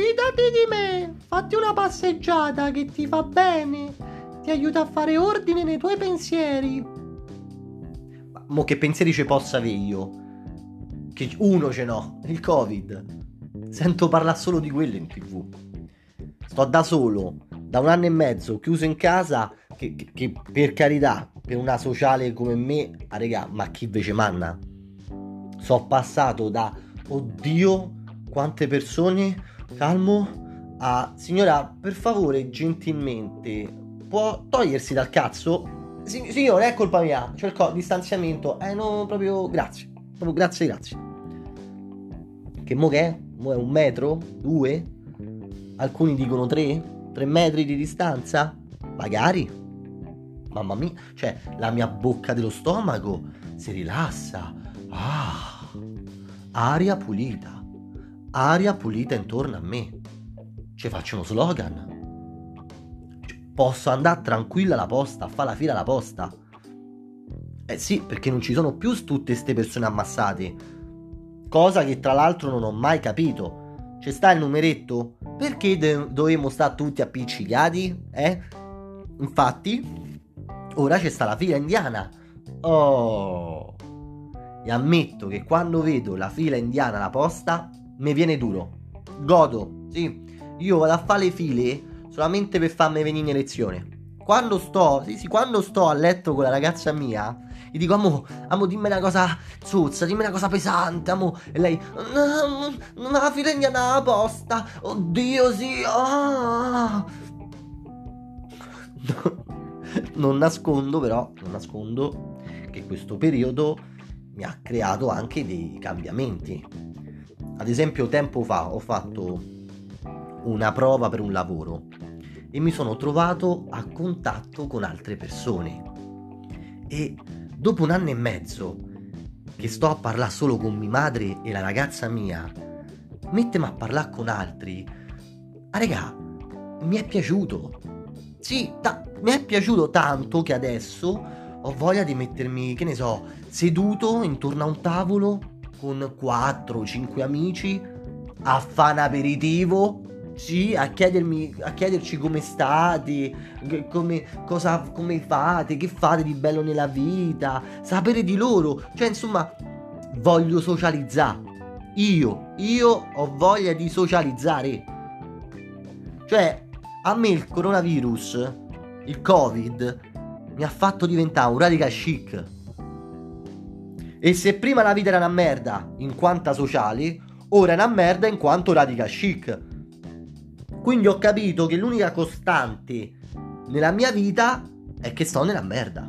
Fidati di me, fatti una passeggiata che ti fa bene, ti aiuta a fare ordine nei tuoi pensieri. Ma mo che pensieri ci possa avere io? Che uno ce n'ho, il Covid. Sento parlare solo di quello in tv. Sto da solo, da un anno e mezzo, chiuso in casa, che, che, che per carità, per una sociale come me, ah regà, ma chi invece manna? So passato da, oddio, quante persone, calmo, a, signora, per favore, gentilmente, può togliersi dal cazzo? Sig- signore, è colpa mia, c'è il co- distanziamento, eh no, proprio, grazie, proprio grazie, grazie. Che mo che è? Mo è un metro? Due? Alcuni dicono tre? Tre metri di distanza? Magari. Mamma mia, cioè la mia bocca dello stomaco si rilassa. Ah, aria pulita. Aria pulita intorno a me. Ci faccio uno slogan. Cioè, Posso andare tranquilla alla posta, a fare la fila alla posta. Eh sì, perché non ci sono più tutte queste persone ammassate. Cosa che tra l'altro non ho mai capito. C'è sta il numeretto? Perché de- dovevamo stare tutti appiccicati? Eh? Infatti, ora c'è sta la fila indiana. Oh! E ammetto che quando vedo la fila indiana alla posta, mi viene duro. Godo, sì. Io vado a fare le file solamente per farmi venire in elezione. Quando sto, sì, sì, quando sto a letto con la ragazza mia, gli dico, amo, amo, dimmi una cosa zozza, dimmi una cosa pesante, amo. E lei, no, no, fila indiana alla posta. Oddio, sì, ah. non nascondo però, non nascondo che questo periodo mi ha creato anche dei cambiamenti. Ad esempio, tempo fa ho fatto una prova per un lavoro e mi sono trovato a contatto con altre persone. E dopo un anno e mezzo che sto a parlare solo con mia madre e la ragazza mia, mettemi a parlare con altri. Ah, regà, mi è piaciuto. Sì, ta- mi è piaciuto tanto che adesso ho voglia di mettermi, che ne so, seduto intorno a un tavolo con 4-5 amici a fare un aperitivo. Sì, a, chiedermi, a chiederci come state, come, cosa, come fate, che fate di bello nella vita, sapere di loro. Cioè, insomma, voglio socializzare. Io, io ho voglia di socializzare. Cioè, a me il coronavirus, il covid, mi ha fatto diventare un radical chic. E se prima la vita era una merda in quanto sociale, ora è una merda in quanto radical chic. Quindi ho capito che l'unica costante nella mia vita è che sto nella merda.